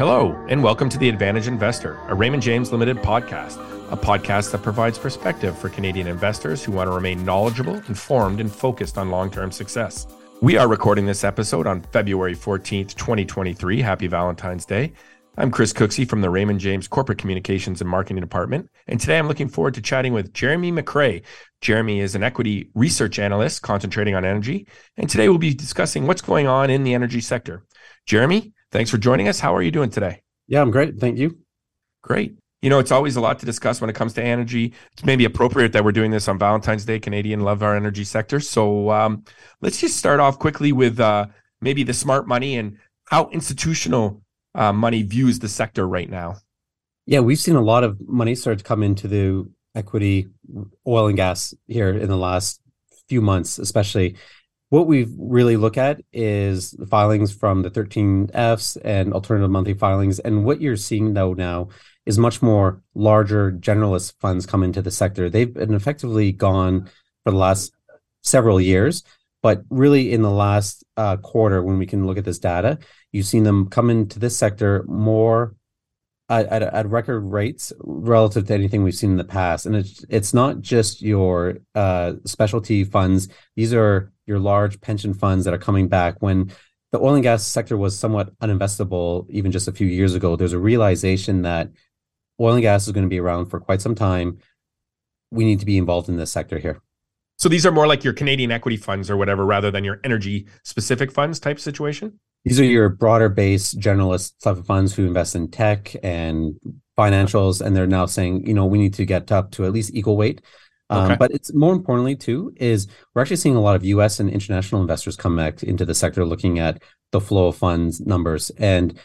Hello, and welcome to The Advantaged Investor, a Raymond James Limited podcast, a podcast that provides perspective for Canadian investors who want to remain knowledgeable, informed, and focused on long term success. We are recording this episode on February 14th, 2023. Happy Valentine's Day. I'm Chris Cooksey from the Raymond James Corporate Communications and Marketing Department, and today I'm looking forward to chatting with Jeremy McCrea. Jeremy is an equity research analyst concentrating on energy, and today we'll be discussing what's going on in the energy sector. Jeremy, Thanks for joining us. How are you doing today? Yeah, I'm great. Thank you. Great. You know, it's always a lot to discuss when it comes to energy. It's maybe appropriate that we're doing this on Valentine's Day. Canadian love our energy sector. So um, let's just start off quickly with uh, maybe the smart money and how institutional uh, money views the sector right now. Yeah, we've seen a lot of money start to come into the equity oil and gas here in the last few months, especially what we really look at is the filings from the 13Fs and alternative monthly filings. And what you're seeing though now is much more larger generalist funds come into the sector. They've been effectively gone for the last several years, but really in the last uh, quarter, when we can look at this data, you've seen them come into this sector more at, at, at, record rates relative to anything we've seen in the past. And it's it's not just your uh, specialty funds; these are your large pension funds that are coming back. When the oil and gas sector was somewhat uninvestable even just a few years ago, there's a realization that oil and gas is going to be around for quite some time. We need to be involved in this sector here. So these are more like your Canadian equity funds or whatever, rather than your energy specific funds type situation. These are your broader base generalist type of funds who invest in tech and financials, and they're now saying, you know, we need to get up to at least equal weight. Um, okay. But it's more importantly too is we're actually seeing a lot of U.S. and international investors come back into the sector, looking at the flow of funds numbers, and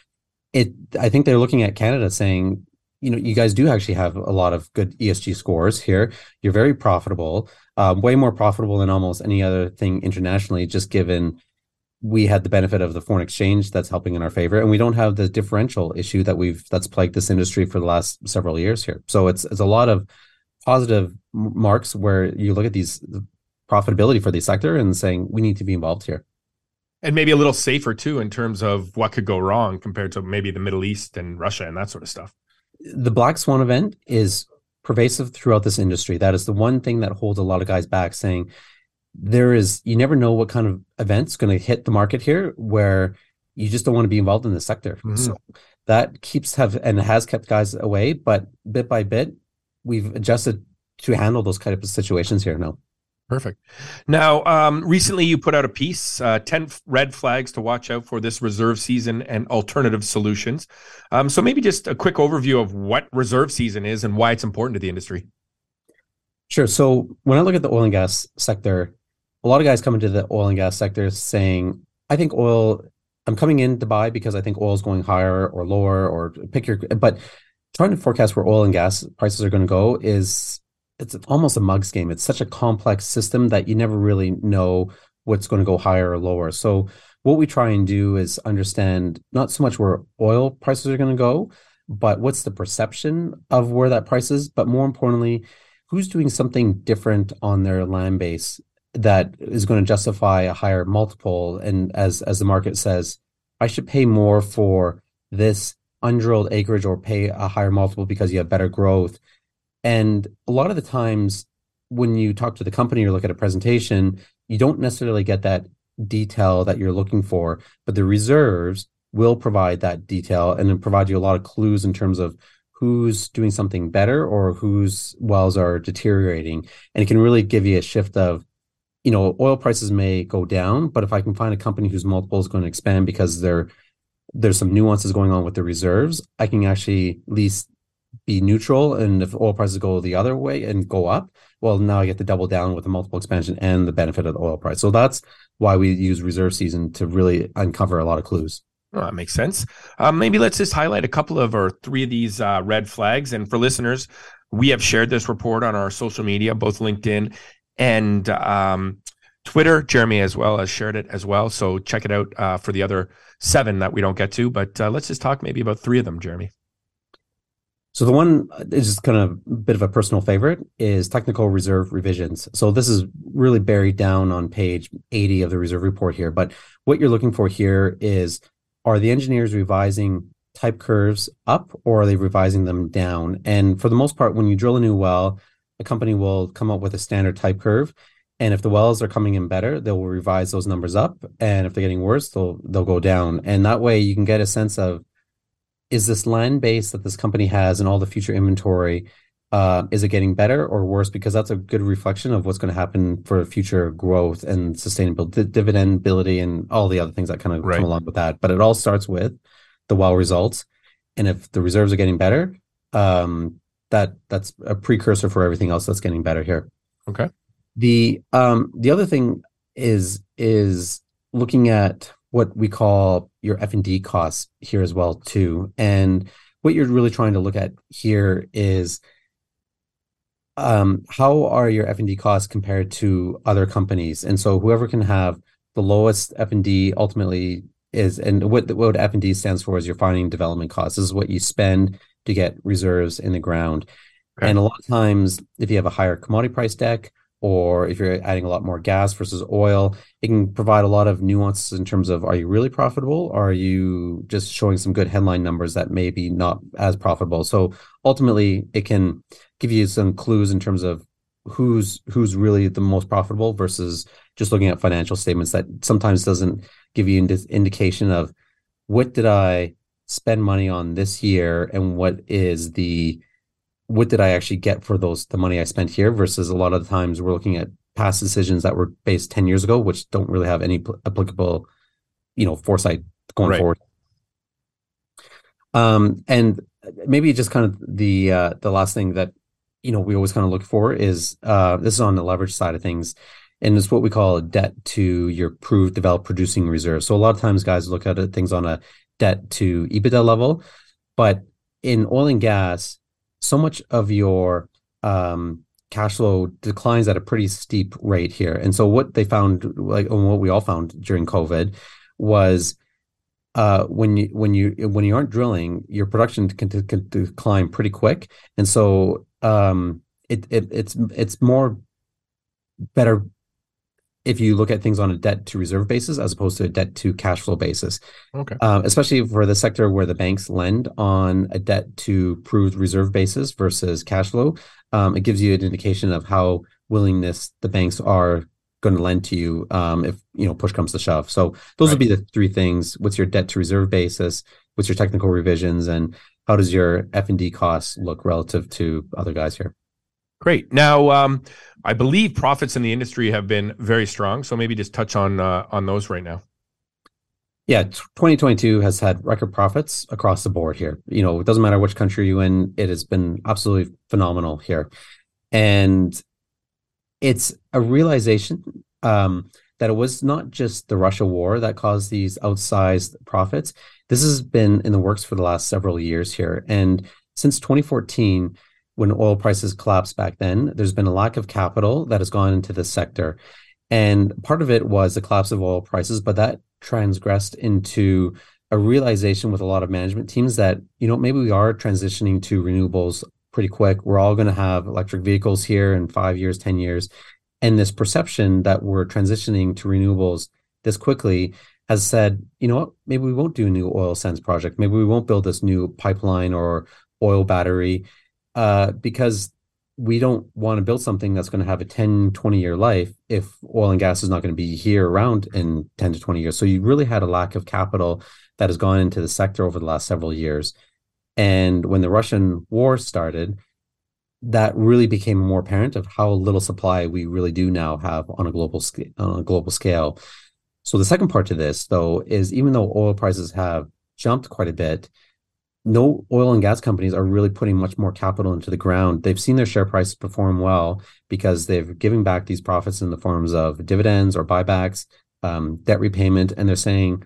it. I think they're looking at Canada, saying, you know, you guys do actually have a lot of good ESG scores here. You're very profitable, uh, way more profitable than almost any other thing internationally, just given we had the benefit of the foreign exchange that's helping in our favor and we don't have the differential issue that we've that's plagued this industry for the last several years here so it's it's a lot of positive marks where you look at these profitability for the sector and saying we need to be involved here and maybe a little safer too in terms of what could go wrong compared to maybe the middle east and russia and that sort of stuff the black swan event is pervasive throughout this industry that is the one thing that holds a lot of guys back saying there is you never know what kind of events going to hit the market here where you just don't want to be involved in the sector. Mm-hmm. So that keeps have and has kept guys away, but bit by bit we've adjusted to handle those kind of situations here now. Perfect. Now, um, recently you put out a piece, uh, 10 red flags to watch out for this reserve season and alternative solutions. Um, so maybe just a quick overview of what reserve season is and why it's important to the industry. Sure. So when I look at the oil and gas sector, a lot of guys come into the oil and gas sector saying, I think oil, I'm coming in to buy because I think oil is going higher or lower or pick your, but trying to forecast where oil and gas prices are going to go is, it's almost a mugs game. It's such a complex system that you never really know what's going to go higher or lower. So what we try and do is understand not so much where oil prices are going to go, but what's the perception of where that price is, but more importantly, who's doing something different on their land base that is going to justify a higher multiple and as as the market says i should pay more for this undrilled acreage or pay a higher multiple because you have better growth. And a lot of the times when you talk to the company or look at a presentation you don't necessarily get that detail that you're looking for but the reserves will provide that detail and then provide you a lot of clues in terms of who's doing something better or whose wells are deteriorating. And it can really give you a shift of you know, oil prices may go down, but if I can find a company whose multiple is going to expand because there there's some nuances going on with the reserves, I can actually at least be neutral. And if oil prices go the other way and go up, well, now I get to double down with the multiple expansion and the benefit of the oil price. So that's why we use reserve season to really uncover a lot of clues. Oh, that makes sense. Um, maybe let's just highlight a couple of or three of these uh, red flags. And for listeners, we have shared this report on our social media, both LinkedIn and um, Twitter. Jeremy as well has shared it as well. So check it out uh, for the other seven that we don't get to. But uh, let's just talk maybe about three of them, Jeremy. So the one is just kind of a bit of a personal favorite is technical reserve revisions. So this is really buried down on page 80 of the reserve report here. But what you're looking for here is are the engineers revising type curves up or are they revising them down? And for the most part, when you drill a new well, a company will come up with a standard type curve. And if the wells are coming in better, they'll revise those numbers up. And if they're getting worse, they'll they'll go down. And that way you can get a sense of is this land base that this company has and all the future inventory uh, is it getting better or worse? Because that's a good reflection of what's going to happen for future growth and sustainable di- dividendability and all the other things that kind of right. come along with that. But it all starts with the well results, and if the reserves are getting better, um, that that's a precursor for everything else that's getting better here. Okay. The um the other thing is is looking at what we call your F and D costs here as well too, and what you're really trying to look at here is um, how are your F&D costs compared to other companies? And so whoever can have the lowest F&D ultimately is, and what what F&D stands for is your finding development costs. This is what you spend to get reserves in the ground. Okay. And a lot of times, if you have a higher commodity price deck, or if you're adding a lot more gas versus oil, it can provide a lot of nuances in terms of are you really profitable? Or are you just showing some good headline numbers that may be not as profitable? So ultimately, it can give you some clues in terms of who's who's really the most profitable versus just looking at financial statements that sometimes doesn't give you an indication of what did I spend money on this year and what is the what did I actually get for those the money I spent here versus a lot of the times we're looking at past decisions that were based 10 years ago which don't really have any applicable you know foresight going right. forward um and maybe just kind of the uh the last thing that you know we always kind of look for is uh, this is on the leverage side of things and it's what we call a debt to your proved developed producing reserve so a lot of times guys look at things on a debt to ebitda level but in oil and gas so much of your um, cash flow declines at a pretty steep rate here. And so what they found like and what we all found during covid was uh, when you when you when you aren't drilling, your production can, can decline pretty quick, and so um, it, it it's it's more better if you look at things on a debt to reserve basis as opposed to a debt to cash flow basis. Okay. Um, especially for the sector where the banks lend on a debt to proved reserve basis versus cash flow, um, it gives you an indication of how willingness the banks are going to lend to you um, if you know push comes to shove. So those right. would be the three things: what's your debt to reserve basis, what's your technical revisions, and how does your F and D costs look relative to other guys here? Great. Now, um, I believe profits in the industry have been very strong. So maybe just touch on uh, on those right now. Yeah, 2022 has had record profits across the board here. You know, it doesn't matter which country you're in; it has been absolutely phenomenal here, and it's a realization um, that it was not just the Russia war that caused these outsized profits. This has been in the works for the last several years here. And since 2014, when oil prices collapsed back then, there's been a lack of capital that has gone into the sector. And part of it was the collapse of oil prices, but that transgressed into a realization with a lot of management teams that, you know, maybe we are transitioning to renewables pretty quick. We're all going to have electric vehicles here in five years, 10 years. And this perception that we're transitioning to renewables this quickly has said, you know what, maybe we won't do a new oil sands project. Maybe we won't build this new pipeline or oil battery uh, because we don't want to build something that's going to have a 10, 20 year life if oil and gas is not going to be here around in 10 to 20 years. So you really had a lack of capital that has gone into the sector over the last several years. And when the Russian war started, that really became more apparent of how little supply we really do now have on a global scale. On a global scale. So the second part to this, though, is even though oil prices have jumped quite a bit, no oil and gas companies are really putting much more capital into the ground. They've seen their share prices perform well because they've given back these profits in the forms of dividends or buybacks, um, debt repayment, and they're saying,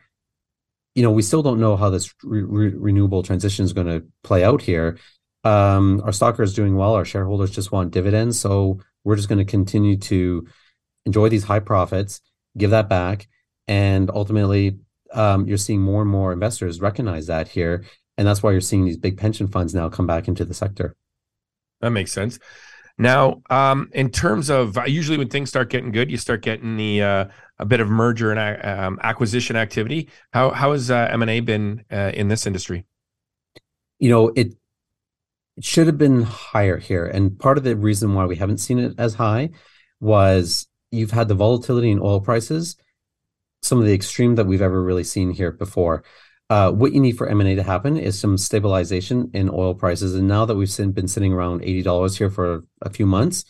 you know, we still don't know how this re- re- renewable transition is going to play out here. Um, our stock is doing well. Our shareholders just want dividends, so we're just going to continue to enjoy these high profits, give that back, and ultimately um, you're seeing more and more investors recognize that here and that's why you're seeing these big pension funds now come back into the sector that makes sense now um, in terms of usually when things start getting good you start getting the uh, a bit of merger and uh, um, acquisition activity how how has uh, m&a been uh, in this industry you know, it it should have been higher here. And part of the reason why we haven't seen it as high was you've had the volatility in oil prices, some of the extreme that we've ever really seen here before. Uh, what you need for M&A to happen is some stabilization in oil prices. And now that we've been sitting around $80 here for a few months,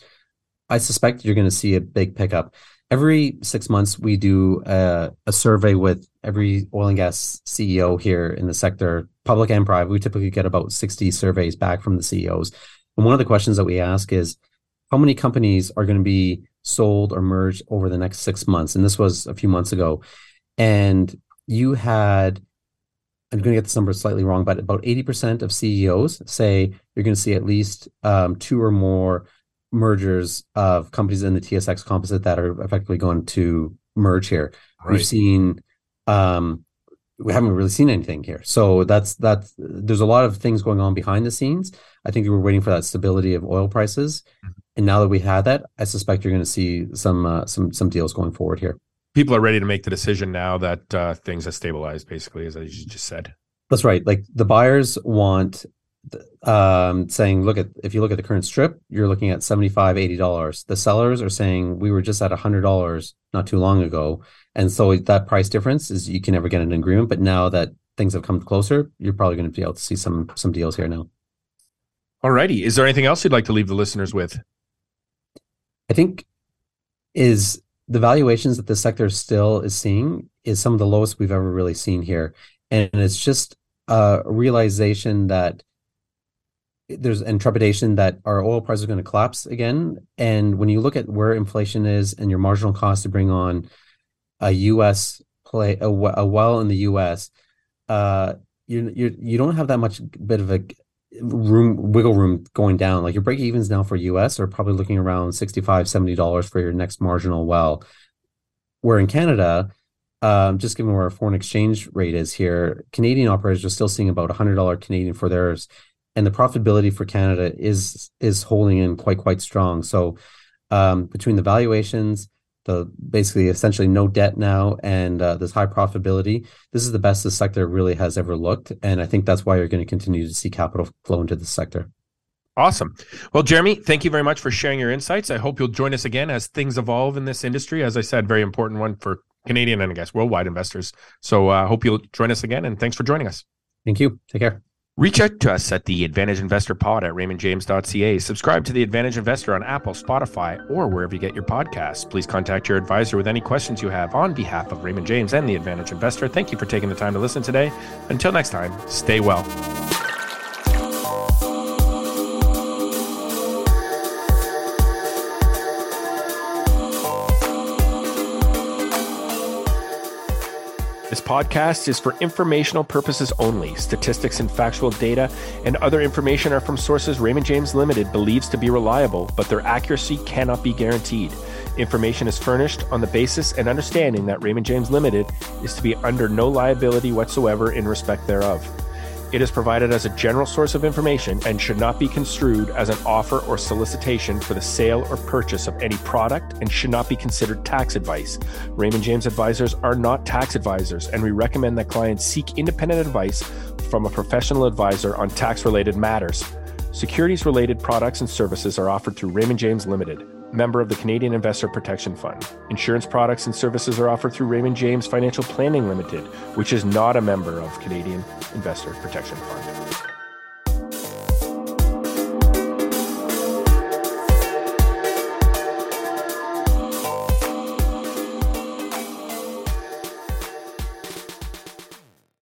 I suspect you're going to see a big pickup. Every six months, we do a, a survey with every oil and gas CEO here in the sector, public and private. We typically get about 60 surveys back from the CEOs. And one of the questions that we ask is how many companies are going to be sold or merged over the next six months? And this was a few months ago. And you had I'm going to get this number slightly wrong, but about 80% of CEOs say you're going to see at least um, two or more mergers of companies in the TSX composite that are effectively going to merge here. Right. We've seen, um, we haven't really seen anything here. So that's, that's, there's a lot of things going on behind the scenes. I think we were waiting for that stability of oil prices. Mm-hmm. And now that we had that, I suspect you're going to see some, uh, some, some deals going forward here people are ready to make the decision now that uh, things have stabilized, basically, as I just said. That's right. Like the buyers want um, saying, look at if you look at the current strip, you're looking at 75 $80. The sellers are saying we were just at $100 not too long ago. And so that price difference is you can never get an agreement. But now that things have come closer, you're probably going to be able to see some some deals here now. All righty. Is there anything else you'd like to leave the listeners with? I think is the valuations that the sector still is seeing is some of the lowest we've ever really seen here. And it's just a realization that there's an trepidation that our oil price is going to collapse again. And when you look at where inflation is and your marginal cost to bring on a U.S. play a, a well in the U.S., uh, you you don't have that much bit of a room wiggle room going down. Like your break evens now for us are probably looking around 65 70 dollars for your next marginal well. Where in canada um, just given where our foreign exchange rate is here canadian operators are still seeing about 100 dollar canadian for theirs and the profitability for canada is is holding in quite quite strong. So um, between the valuations the basically essentially no debt now and uh, this high profitability. This is the best the sector really has ever looked, and I think that's why you're going to continue to see capital flow into the sector. Awesome. Well, Jeremy, thank you very much for sharing your insights. I hope you'll join us again as things evolve in this industry. As I said, very important one for Canadian and I guess worldwide investors. So I uh, hope you'll join us again, and thanks for joining us. Thank you. Take care. Reach out to us at the Advantaged Investor Pod at raymondjames.ca. Subscribe to the Advantaged Investor on Apple, Spotify, or wherever you get your podcasts. Please contact your advisor with any questions you have on behalf of Raymond James and the Advantaged Investor. Thank you for taking the time to listen today. Until next time, stay well. Podcast is for informational purposes only. Statistics and factual data and other information are from sources Raymond James Limited believes to be reliable, but their accuracy cannot be guaranteed. Information is furnished on the basis and understanding that Raymond James Limited is to be under no liability whatsoever in respect thereof. It is provided as a general source of information and should not be construed as an offer or solicitation for the sale or purchase of any product and should not be considered tax advice. Raymond James advisors are not tax advisors, and we recommend that clients seek independent advice from a professional advisor on tax related matters. Securities related products and services are offered through Raymond James Limited member of the Canadian Investor Protection Fund. Insurance products and services are offered through Raymond James Financial Planning Limited, which is not a member of Canadian Investor Protection Fund.